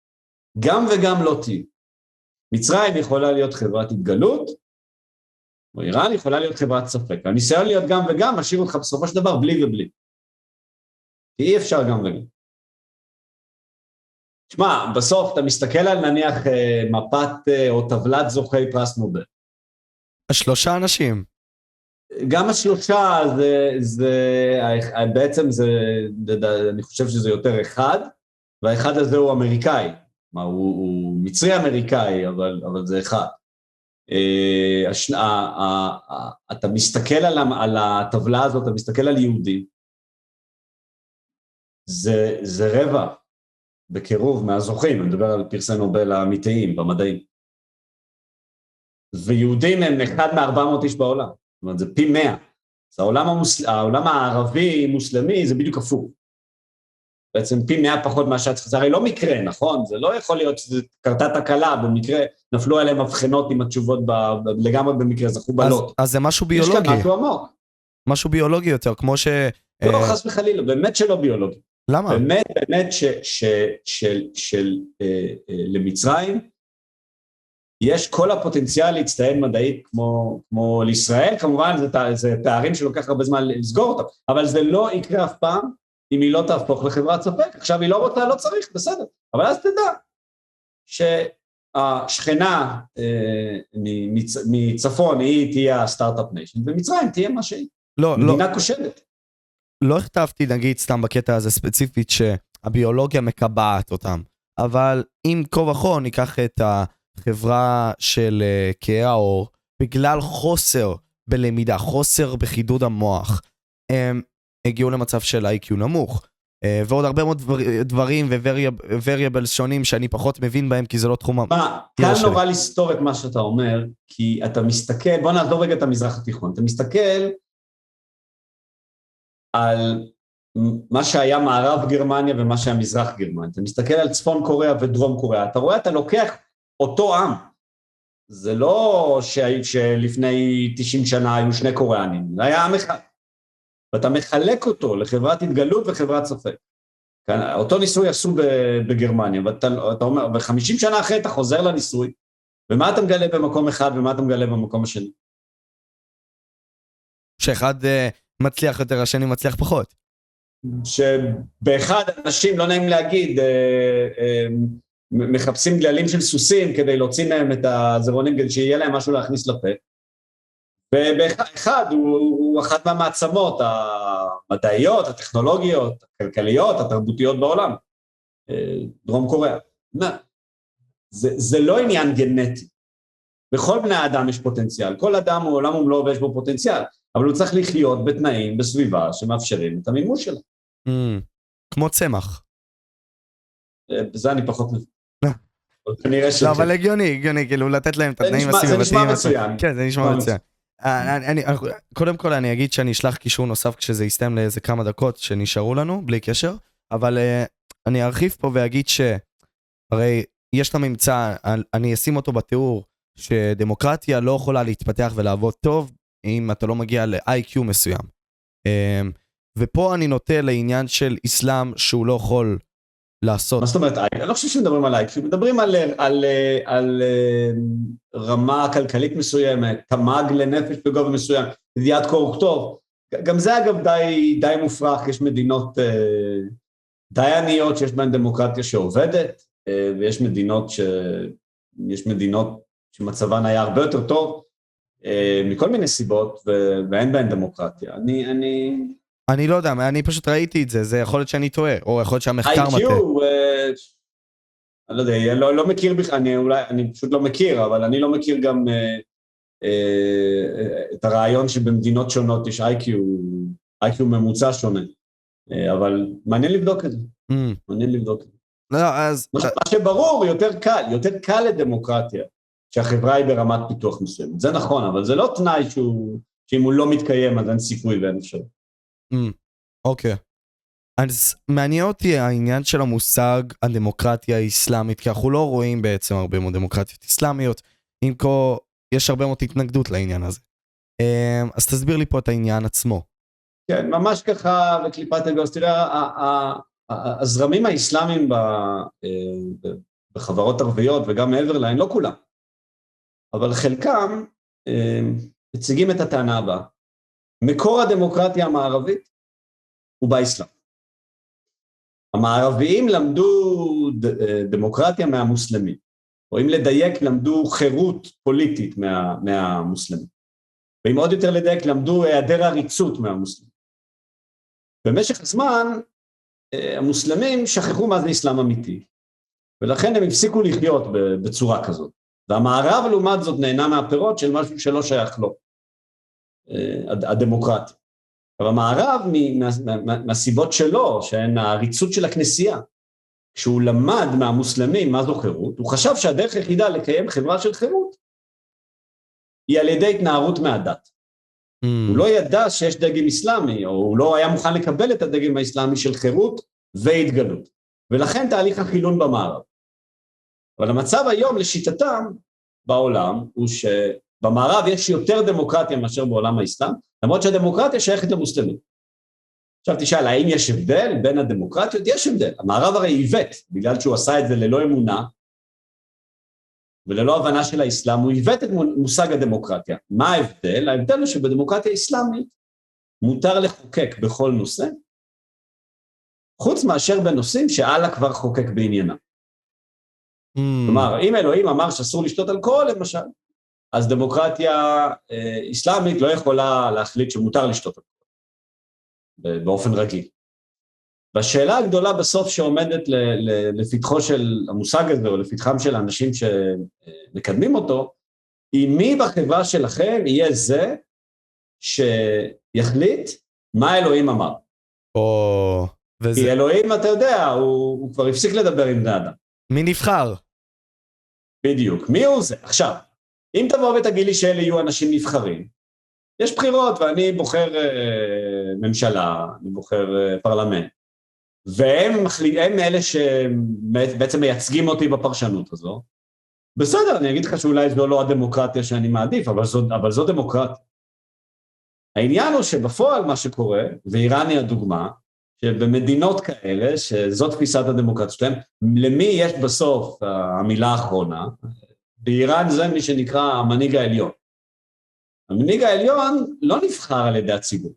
גם וגם לא תהיו. מצרים יכולה להיות חברת התגלות, או איראן יכולה להיות חברת ספק. הניסיון להיות גם וגם משאיר אותך בסופו של דבר בלי ובלי. כי אי אפשר גם וגם. שמע, בסוף אתה מסתכל על נניח אה, מפת אה, או טבלת זוכי פרס נובל. שלושה אנשים. גם השלושה זה, זה בעצם זה, אני חושב שזה יותר אחד, והאחד הזה הוא אמריקאי. כלומר, הוא, הוא מצרי אמריקאי, אבל, אבל זה אחד. אה, הש- ה- ה- ה- אתה מסתכל על על הטבלה הזאת, אתה מסתכל על יהודים, זה, זה רבע בקירוב מהזוכים, אני מדבר על פרסי נובל האמיתיים במדעים. ויהודים הם אחד מארבע מאות איש בעולם, זאת אומרת זה פי מאה. אז העולם, המוסל... העולם הערבי-מוסלמי זה בדיוק הפוך. בעצם פי מאה פחות מהשעה צריך, זה הרי לא מקרה, נכון? זה לא יכול להיות שזה קרתה תקלה, במקרה נפלו עליהם מבחנות עם התשובות ב... לגמרי במקרה, זכו אז, בלוט. אז זה משהו יש כאן ביולוגי, משהו עמוק. משהו ביולוגי יותר, כמו ש... לא, אה, חס וחלילה, באמת שלא ביולוגי. למה? באמת, באמת ש, יש כל הפוטנציאל להצטיין מדעית כמו, כמו לישראל, כמובן זה, זה פערים שלוקח הרבה זמן לסגור אותם, אבל זה לא יקרה אף פעם אם היא לא תהפוך לחברת ספק. עכשיו היא לא רוצה, לא צריך, בסדר, אבל אז תדע שהשכנה אה, מצ, מצפון היא תהיה ה start-up nation, ומצרים תהיה מה שהיא, לא, לא, מדינה כושלת. לא הכתבתי נגיד סתם בקטע הזה ספציפית שהביולוגיה מקבעת אותם, אבל אם כה וכה ניקח את החברה של אה, כהי העור, בגלל חוסר בלמידה, חוסר בחידוד המוח, הם הגיעו למצב של IQ נמוך. אה, ועוד הרבה מאוד דבר, דברים ו variables שונים שאני פחות מבין בהם כי זה לא תחום מחקר שלי. נורא לסתור את מה שאתה אומר, כי אתה מסתכל, בוא נעזוב רגע את המזרח התיכון, אתה מסתכל על מה שהיה מערב גרמניה ומה שהיה מזרח גרמניה, אתה מסתכל על צפון קוריאה ודרום קוריאה, אתה רואה, אתה לוקח אותו עם, זה לא ש... שלפני 90 שנה היו שני קוריאנים, זה היה עם אחד, ואתה מחלק אותו לחברת התגלות וחברת ספק. כאן, אותו ניסוי עשו בגרמניה, ואתה אתה אומר, וחמישים שנה אחרי אתה חוזר לניסוי, ומה אתה מגלה במקום אחד ומה אתה מגלה במקום השני? שאחד אה, מצליח יותר, השני מצליח פחות. שבאחד אנשים, לא נעים להגיד, אה, מחפשים גללים של סוסים כדי להוציא מהם את הזרעונים כדי שיהיה להם משהו להכניס לפה, ובאחד הוא, הוא אחת מהמעצמות המדעיות, הטכנולוגיות, הכלכליות, התרבותיות בעולם, אה, דרום קוריאה. זה, זה לא עניין גנטי. בכל בני האדם יש פוטנציאל, כל אדם הוא עולם ומלואו ויש בו פוטנציאל, אבל הוא צריך לחיות בתנאים, בסביבה, שמאפשרים את המימוש שלו. Mm, כמו צמח. אה, בזה אני פחות מבין. אה. ש... לא, אבל הגיוני, הגיוני, כאילו לתת להם את התנאים נשמע- זה הסביבתיים. נשמע מצוין. כן, זה נשמע מצוין. אה, אני- אני- קודם כל אני אגיד שאני אשלח קישור נוסף כשזה יסתיים לאיזה כמה דקות שנשארו לנו, בלי קשר, אבל אה, אני ארחיב פה ואגיד שהרי יש את הממצא, אני אשים אותו בתיאור, שדמוקרטיה לא יכולה להתפתח ולעבוד טוב אם אתה לא מגיע ל-IQ מסוים. אה, ופה אני נוטה לעניין של אסלאם שהוא לא יכול לעשות. מה זאת אומרת, אני לא חושב שמדברים על אייקס, מדברים על, על, על אה, רמה כלכלית מסוימת, תמ"ג לנפש בגובה מסוים, ידיעת קור וכתוב. גם זה אגב די, די מופרך, יש מדינות אה, די עניות שיש בהן דמוקרטיה שעובדת, אה, ויש מדינות, ש... יש מדינות שמצבן היה הרבה יותר טוב, אה, מכל מיני סיבות. ואין בהן דמוקרטיה. אני, אני, אני לא יודע, אני פשוט ראיתי את זה, זה יכול להיות שאני טועה, או יכול להיות שהמחקר מטעה. אה, אני לא יודע, לא, לא מכיר בכלל, אני אני פשוט לא מכיר, אבל אני לא מכיר גם אה, אה, את הרעיון שבמדינות שונות יש IQ, IQ ממוצע שונה, אבל מעניין לבדוק את זה, Mm. מעניין לבדוק את זה. לא, אז... מה שברור, יותר קל, יותר קל לדמוקרטיה, שהחברה היא ברמת פיתוח מסוימת, זה נכון, אבל זה לא תנאי שהוא, שאם הוא לא מתקיים אז אין סיכוי ואין אפשרות. אוקיי. אז מעניין אותי העניין של המושג הדמוקרטיה האסלאמית, כי אנחנו לא רואים בעצם הרבה מאוד דמוקרטיות אסלאמיות, אם כה יש הרבה מאוד התנגדות לעניין הזה. אמ, אז תסביר לי פה את העניין עצמו. כן, ממש ככה בקליפת אגוז. תראה, הזרמים האסלאמיים אה, בחברות ערביות וגם מעבר להן, לא כולם, אבל חלקם אה, מציגים את הטענה הבאה. מקור הדמוקרטיה המערבית הוא באסלאם. המערביים למדו אה, דמוקרטיה מהמוסלמים, או אם לדייק, למדו חירות פוליטית מה, מהמוסלמים. ואם עוד יותר לדייק, למדו היעדר עריצות מהמוסלמים. במשך הזמן, אה, המוסלמים שכחו מה זה אסלאם אמיתי, ולכן הם הפסיקו לחיות בצורה כזאת. והמערב לעומת זאת נהנה מהפירות של משהו שלא שייך לו, אה, הדמוקרטיה. אבל המערב, מה, מה, מהסיבות שלו, שהן העריצות של הכנסייה, כשהוא למד מהמוסלמים מה זו חירות, הוא חשב שהדרך היחידה לקיים חברה של חירות היא על ידי התנערות מהדת. Mm. הוא לא ידע שיש דגם אסלאמי, או הוא לא היה מוכן לקבל את הדגם האסלאמי של חירות והתגלות. ולכן תהליך החילון במערב. אבל המצב היום לשיטתם בעולם הוא שבמערב יש יותר דמוקרטיה מאשר בעולם האסלאם, למרות שהדמוקרטיה שייכת למוסלמים. עכשיו תשאל, האם יש הבדל בין הדמוקרטיות? יש הבדל. המערב הרי עיוות, בגלל שהוא עשה את זה ללא אמונה וללא הבנה של האסלאם, הוא עיוות את מושג הדמוקרטיה. מה ההבדל? ההבדל הוא שבדמוקרטיה האסלאמית מותר לחוקק בכל נושא, חוץ מאשר בנושאים שאללה כבר חוקק בעניינם. Mm. כלומר, אם אלוהים אמר שאסור לשתות אלכוהול למשל, אז דמוקרטיה אה, אסלאמית לא יכולה להחליט שמותר לשתות באופן רגיל. והשאלה הגדולה בסוף שעומדת לפתחו של המושג הזה, או לפתחם של האנשים שמקדמים אותו, היא מי בחברה שלכם יהיה זה שיחליט מה אלוהים אמר. או... וזה... כי אלוהים, אתה יודע, הוא, הוא כבר הפסיק לדבר עם בני אדם. מי נבחר? בדיוק, מי הוא זה? עכשיו, אם תבוא ותגיד לי שאלה יהיו אנשים נבחרים, יש בחירות ואני בוחר אה, ממשלה, אני בוחר אה, פרלמנט, והם מחליט, אלה שבעצם מייצגים אותי בפרשנות הזו, בסדר, אני אגיד לך שאולי זו לא הדמוקרטיה שאני מעדיף, אבל זו, אבל זו דמוקרטיה. העניין הוא שבפועל מה שקורה, ואיראן היא הדוגמה, שבמדינות כאלה, שזו תפיסת הדמוקרטיה שלהם, למי יש בסוף המילה האחרונה? באיראן זה מי שנקרא המנהיג העליון. המנהיג העליון לא נבחר על ידי הציבור.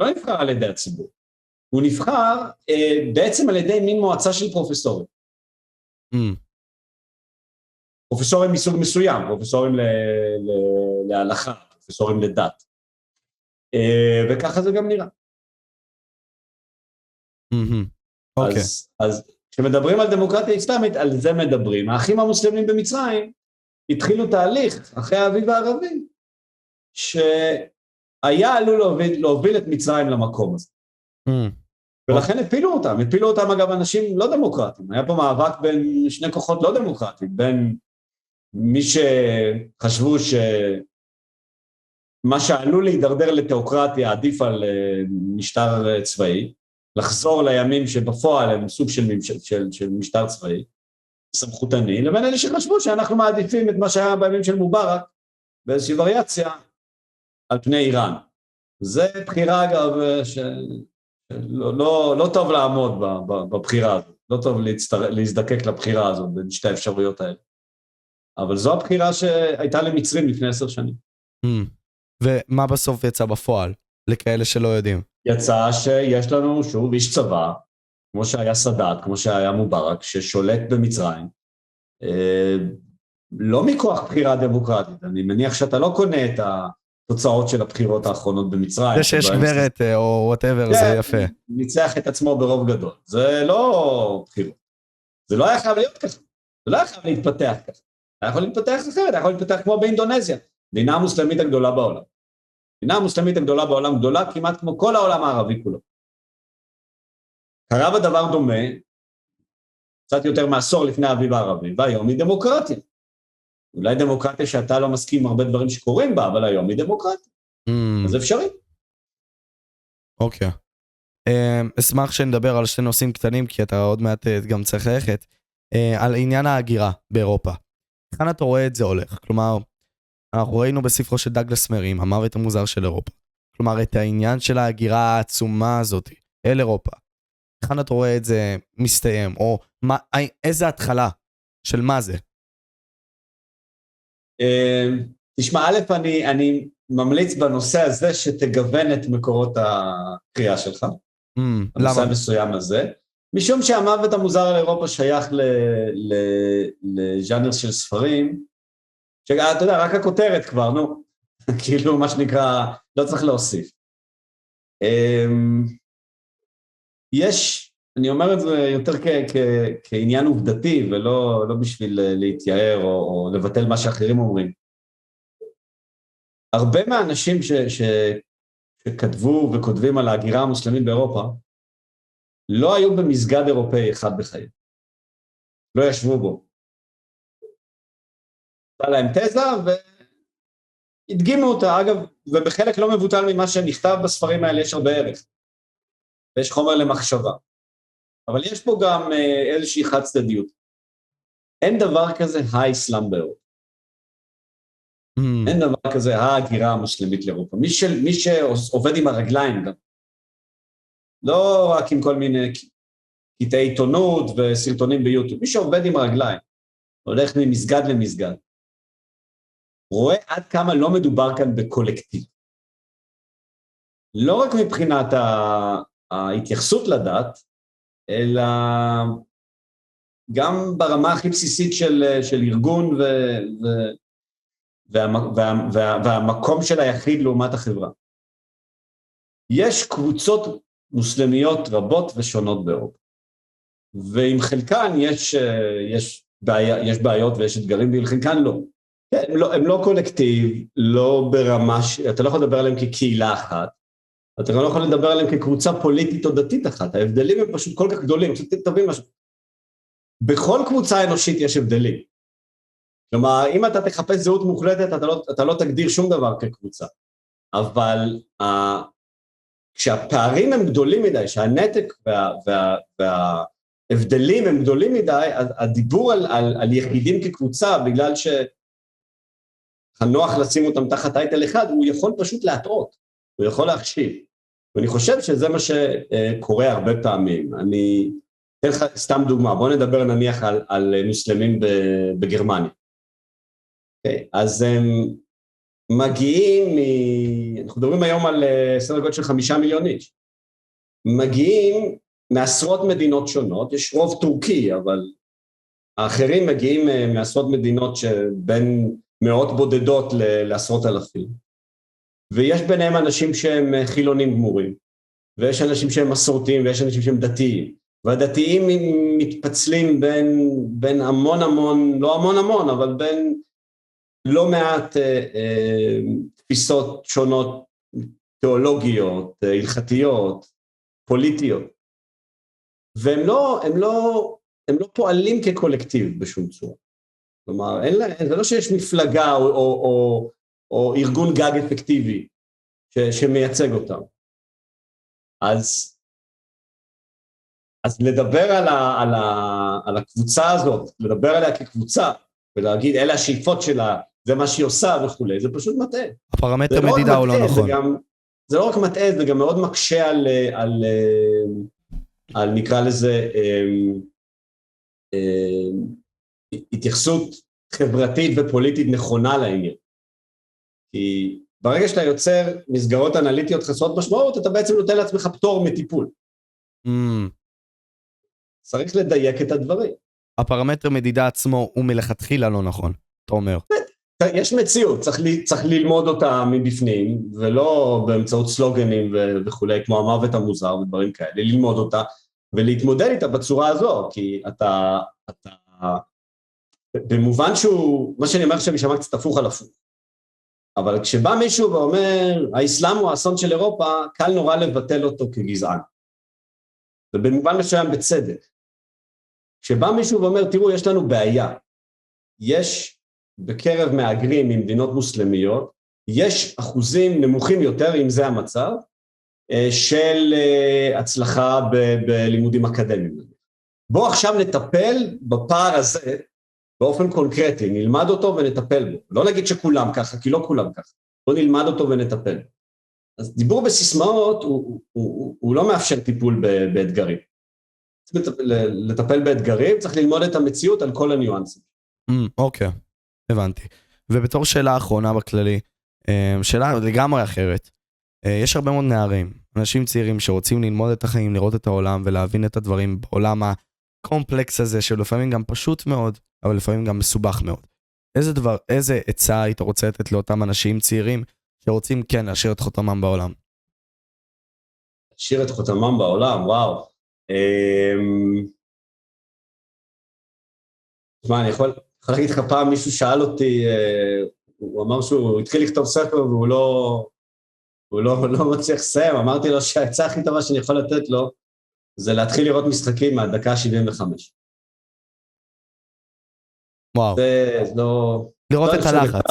לא נבחר על ידי הציבור. הוא נבחר אה, בעצם על ידי מין מועצה של פרופסורים. Mm. פרופסורים מסוג מסוים, פרופסורים ל, ל, להלכה, פרופסורים לדת. אה, וככה זה גם נראה. Mm-hmm. אוקיי. אז, אז כשמדברים על דמוקרטיה אסלאמית, על זה מדברים. האחים המוסלמים במצרים התחילו תהליך אחרי האביב הערבי, שהיה עלול להוביל, להוביל את מצרים למקום הזה. Mm. ולכן הפילו אותם, הפילו אותם אגב אנשים לא דמוקרטיים, היה פה מאבק בין שני כוחות לא דמוקרטיים, בין מי שחשבו שמה שעלול להידרדר לתיאוקרטיה עדיף על אה, משטר אה, צבאי, לחזור לימים שבפועל הם סוג של, של, של, של משטר צבאי, סמכותני, לבין אלה שחשבו שאנחנו מעדיפים את מה שהיה בימים של מובארק באיזושהי וריאציה על פני איראן. זה בחירה אגב שלא לא, לא טוב לעמוד בבחירה הזאת, לא טוב להצטר... להזדקק לבחירה הזאת בין שתי האפשרויות האלה. אבל זו הבחירה שהייתה למצרים לפני עשר שנים. Mm. ומה בסוף יצא בפועל, לכאלה שלא יודעים? יצא שיש לנו שוב איש צבא, כמו שהיה סאדאת, כמו שהיה מובארק, ששולט במצרים, אה, לא מכוח בחירה דמוקרטית, אני מניח שאתה לא קונה את התוצאות של הבחירות האחרונות במצרים. זה שיש גברת אה, או וואטאבר, זה כן, יפה. ניצח את עצמו ברוב גדול, זה לא בחירות. זה לא היה חייב להיות ככה, זה לא היה חייב להתפתח ככה. היה יכול להתפתח אחרת, היה יכול להתפתח כמו באינדונזיה, מדינה המוסלמית הגדולה בעולם. המדינה המוסלמית הגדולה בעולם גדולה כמעט כמו כל העולם הערבי כולו. קרה בדבר דומה, קצת יותר מעשור לפני האביב הערבי, והיום היא דמוקרטיה. אולי דמוקרטיה שאתה לא מסכים עם הרבה דברים שקורים בה, אבל היום היא דמוקרטיה. Mm. אז אפשרי. אוקיי. Okay. Um, אשמח שנדבר על שני נושאים קטנים, כי אתה עוד מעט uh, גם צריך ללכת. Uh, על עניין ההגירה באירופה. כאן אתה רואה את זה הולך? כלומר, אנחנו ראינו בספרו של דגלס מרים, המוות המוזר של אירופה. כלומר, את העניין של ההגירה העצומה הזאת אל אירופה. היכן אתה רואה את זה מסתיים, או מה, איזה התחלה של מה זה? אמ, תשמע, א', אני, אני ממליץ בנושא הזה שתגוון את מקורות הקריאה שלך. Mm, למה? המסוים הזה. משום שהמוות המוזר על אירופה שייך לז'אנר של ספרים, שאתה יודע, רק הכותרת כבר, נו, כאילו, מה שנקרא, לא צריך להוסיף. אמ, יש אני אומר את זה יותר כ- כ- כעניין עובדתי ולא לא בשביל להתייער או, או לבטל מה שאחרים אומרים. הרבה מהאנשים ש, ש, שכתבו וכותבים על ההגירה המוסלמית באירופה, לא היו במסגד אירופאי אחד בחיים. לא ישבו בו. הייתה להם תזה והדגימו אותה, אגב, ובחלק לא מבוטל ממה שנכתב בספרים האלה יש הרבה ערך. ויש חומר למחשבה. אבל יש פה גם אה, איזושהי חד צדדיות. אין דבר כזה האסלאם באירופה. Mm. אין דבר כזה ההגירה המוסלמית לאירופה. מי, של, מי שעובד עם הרגליים גם. לא רק עם כל מיני קטעי עיתונות וסרטונים ביוטיוב, מי שעובד עם הרגליים, הולך ממסגד למסגד, רואה עד כמה לא מדובר כאן בקולקטיב. לא רק מבחינת ההתייחסות לדת, אלא גם ברמה הכי בסיסית של, של ארגון ו, ו, וה, וה, וה, והמקום של היחיד לעומת החברה. יש קבוצות מוסלמיות רבות ושונות באירופה, ועם חלקן יש, יש, בעיה, יש בעיות ויש אתגרים, ועם חלקן לא. כן, הם לא, הם לא קולקטיב, לא ברמה, ש... אתה לא יכול לדבר עליהם כקהילה אחת, אתה גם לא יכול לדבר עליהם כקבוצה פוליטית או דתית אחת, ההבדלים הם פשוט כל כך גדולים, פשוט תבין משהו. בכל קבוצה אנושית יש הבדלים. כלומר, אם אתה תחפש זהות מוחלטת, אתה לא, אתה לא תגדיר שום דבר כקבוצה. אבל uh, כשהפערים הם גדולים מדי, שהנתק וה, וה, וההבדלים הם גדולים מדי, הדיבור על, על, על יחידים כקבוצה, בגלל שהנוח לשים אותם תחת טייטל אחד, הוא יכול פשוט להטעות, הוא יכול להחשיב. ואני חושב שזה מה שקורה הרבה פעמים. אני אתן לך סתם דוגמה, בוא נדבר נניח על, על מוסלמים בגרמניה. Okay, אוקיי, אז הם מגיעים, מ... אנחנו מדברים היום על אה, סדר גודל של חמישה מיליון איש, מגיעים מעשרות מדינות שונות, יש רוב טורקי, אבל האחרים מגיעים אה, מעשרות מדינות שבין מאות בודדות לעשרות אלפים. ויש ביניהם אנשים שהם אה, חילונים גמורים, ויש אנשים שהם מסורתיים ויש אנשים שהם דתיים, והדתיים מתפצלים בין, בין המון המון, לא המון המון, אבל בין לא מעט אה, אה, תפיסות שונות תיאולוגיות, אה, הלכתיות, פוליטיות, והם לא, הם לא, הם לא פועלים כקולקטיב בשום צורה. כלומר, אין להם, זה לא שיש מפלגה או, או, או, או ארגון גג אפקטיבי ש, שמייצג אותם. אז, אז לדבר על, ה, על, ה, על הקבוצה הזאת, לדבר עליה כקבוצה, ולהגיד אלה השאיפות שלה, זה מה שהיא עושה וכולי, זה פשוט מטעה. הפרמטר לא מדידה הוא לא נכון. זה, גם, זה לא רק מטעה, זה גם מאוד מקשה על, על, על נקרא לזה, אמ, אמ, התייחסות חברתית ופוליטית נכונה לעניין. כי ברגע שאתה יוצר מסגרות אנליטיות חסרות משמעות, אתה בעצם נותן לעצמך פטור מטיפול. Mm. צריך לדייק את הדברים. הפרמטר מדידה עצמו הוא מלכתחילה לא נכון, אתה אומר. יש מציאות, צריך, ל, צריך ללמוד אותה מבפנים, ולא באמצעות סלוגנים וכולי, כמו המוות המוזר ודברים כאלה, ללמוד אותה ולהתמודד איתה בצורה הזו, כי אתה, אתה במובן שהוא, מה שאני אומר עכשיו יישמע קצת הפוך על הפוך. אבל כשבא מישהו ואומר, האסלאם הוא האסון של אירופה, קל נורא לבטל אותו כגזען. ובמובן מסוים בצדק. כשבא מישהו ואומר, תראו, יש לנו בעיה. יש בקרב מהגרים ממדינות מוסלמיות, יש אחוזים נמוכים יותר, אם זה המצב, אה, של אה, הצלחה בלימודים אקדמיים. בואו עכשיו נטפל בפער הזה באופן קונקרטי, נלמד אותו ונטפל בו. לא נגיד שכולם ככה, כי לא כולם ככה. בואו נלמד אותו ונטפל. אז דיבור בסיסמאות הוא, הוא, הוא, הוא לא מאפשר טיפול באתגרים. לטפל באתגרים, צריך ללמוד את המציאות על כל הניואנסים. אוקיי, mm, okay. הבנתי. ובתור שאלה אחרונה בכללי, אה, שאלה לגמרי אחרת. אה, יש הרבה מאוד נערים, אנשים צעירים שרוצים ללמוד את החיים, לראות את העולם ולהבין את הדברים בעולם הקומפלקס הזה, שלפעמים גם פשוט מאוד, אבל לפעמים גם מסובך מאוד. איזה דבר, איזה עצה היית רוצה לתת לאותם אנשים צעירים שרוצים כן להשאיר את חותמם בעולם? להשאיר את חותמם בעולם, וואו. אמ, תשמע, אני יכול, יכול להגיד לך פעם מישהו שאל אותי, אה, הוא אמר שהוא התחיל לכתוב ספר והוא לא, הוא לא, לא מצליח לסיים, אמרתי לו שהעצה הכי טובה שאני יכול לתת לו זה להתחיל לראות משחקים מהדקה ה-75. וואו, זה לא... לראות לא את הלחץ.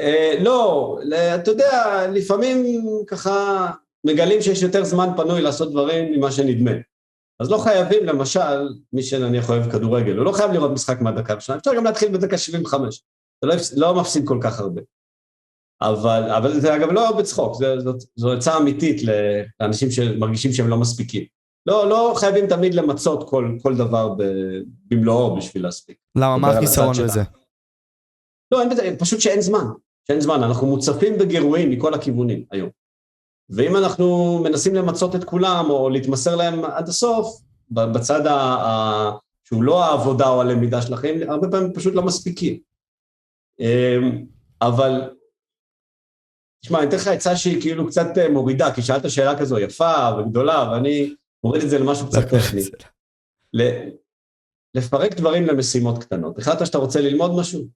אה, לא, אתה יודע, לפעמים ככה מגלים שיש יותר זמן פנוי לעשות דברים ממה שנדמה. אז לא חייבים, למשל, מי שנניח אוהב כדורגל, הוא לא חייב לראות משחק מהדקה הראשונה, אפשר גם להתחיל בדקה 75. אתה לא, לא מפסיד כל כך הרבה. אבל, אבל זה אגב לא בצחוק, זה- זאת- זו עצה אמיתית לאנשים שמרגישים שהם לא מספיקים. לא, לא חייבים תמיד למצות כל, כל דבר ב- במלואו בשביל להספיק. למה, מה החיסרון בזה? לא, אין בזה, פשוט שאין זמן. שאין זמן, אנחנו מוצפים בגירויים מכל הכיוונים היום. ואם אנחנו מנסים למצות את כולם, או להתמסר להם עד הסוף, בצד ה... ה... שהוא לא העבודה או הלמידה של החיים, הרבה פעמים פשוט לא מספיקים. אמ, אבל, תשמע, אני אתן לך עצה שהיא כאילו קצת אה, מורידה, כי שאלת שאלה כזו יפה וגדולה, ואני מוריד את זה למשהו קצת טכני. ל- לפרק דברים למשימות קטנות. החלטת שאתה רוצה ללמוד משהו?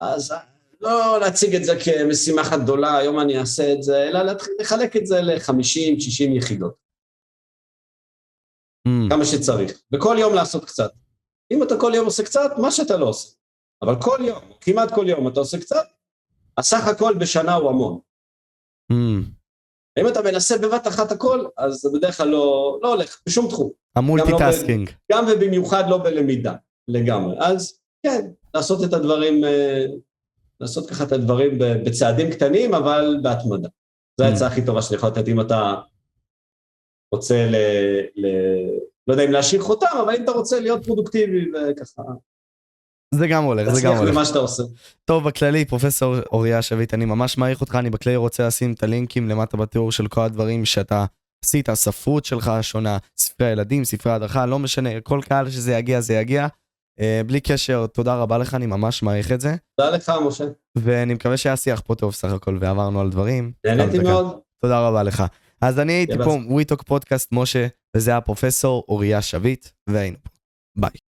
אז לא להציג את זה כמשימה אחת גדולה, היום אני אעשה את זה, אלא להתחיל לחלק את זה ל-50-60 יחידות, Mm, כמה שצריך, וכל יום לעשות קצת. אם אתה כל יום עושה קצת, מה שאתה לא עושה. אבל כל יום, כמעט כל יום אתה עושה קצת, הסך הכל בשנה הוא המון. mm. אם אתה מנסה בבת אחת הכל, אז זה בדרך כלל לא, לא הולך, בשום תחום. ה multitasking. גם ובמיוחד לא בלמידה, לגמרי. אז כן, לעשות את הדברים, אה, לעשות ככה את הדברים בצעדים קטנים, אבל בהתמדה. זו העצה הכי טובה שאני יכול לתת אם אתה רוצה ל... ל... לא יודע אם להשאיר חותם, אבל אם אתה רוצה להיות פרודוקטיבי וככה, זה גם הולך, זה גם תצליח הולך. במה שאתה עושה. טוב, בכללי, פרופסור אוריה שביט, אני ממש מעריך אותך, אני בכללי רוצה לשים את הלינקים למטה בתיאור של כל הדברים שאתה עשית, הספרות שלך השונה, ספרי הילדים, ספרי הדרכה, לא משנה, כל קהל שזה יגיע, זה יגיע. אה, בלי קשר, תודה רבה לך, אני ממש מעריך את זה, תודה לך, משה. ואני מקווה שהיה שיח פה טוב סך הכל, ועברנו על דברים. נהניתי. מאוד. תודה רבה לך. אז אני הייתי. פה, וויטוק פודקאסט משה, וזה היה פרופסור אוריה שביט, והיינו פה. ביי.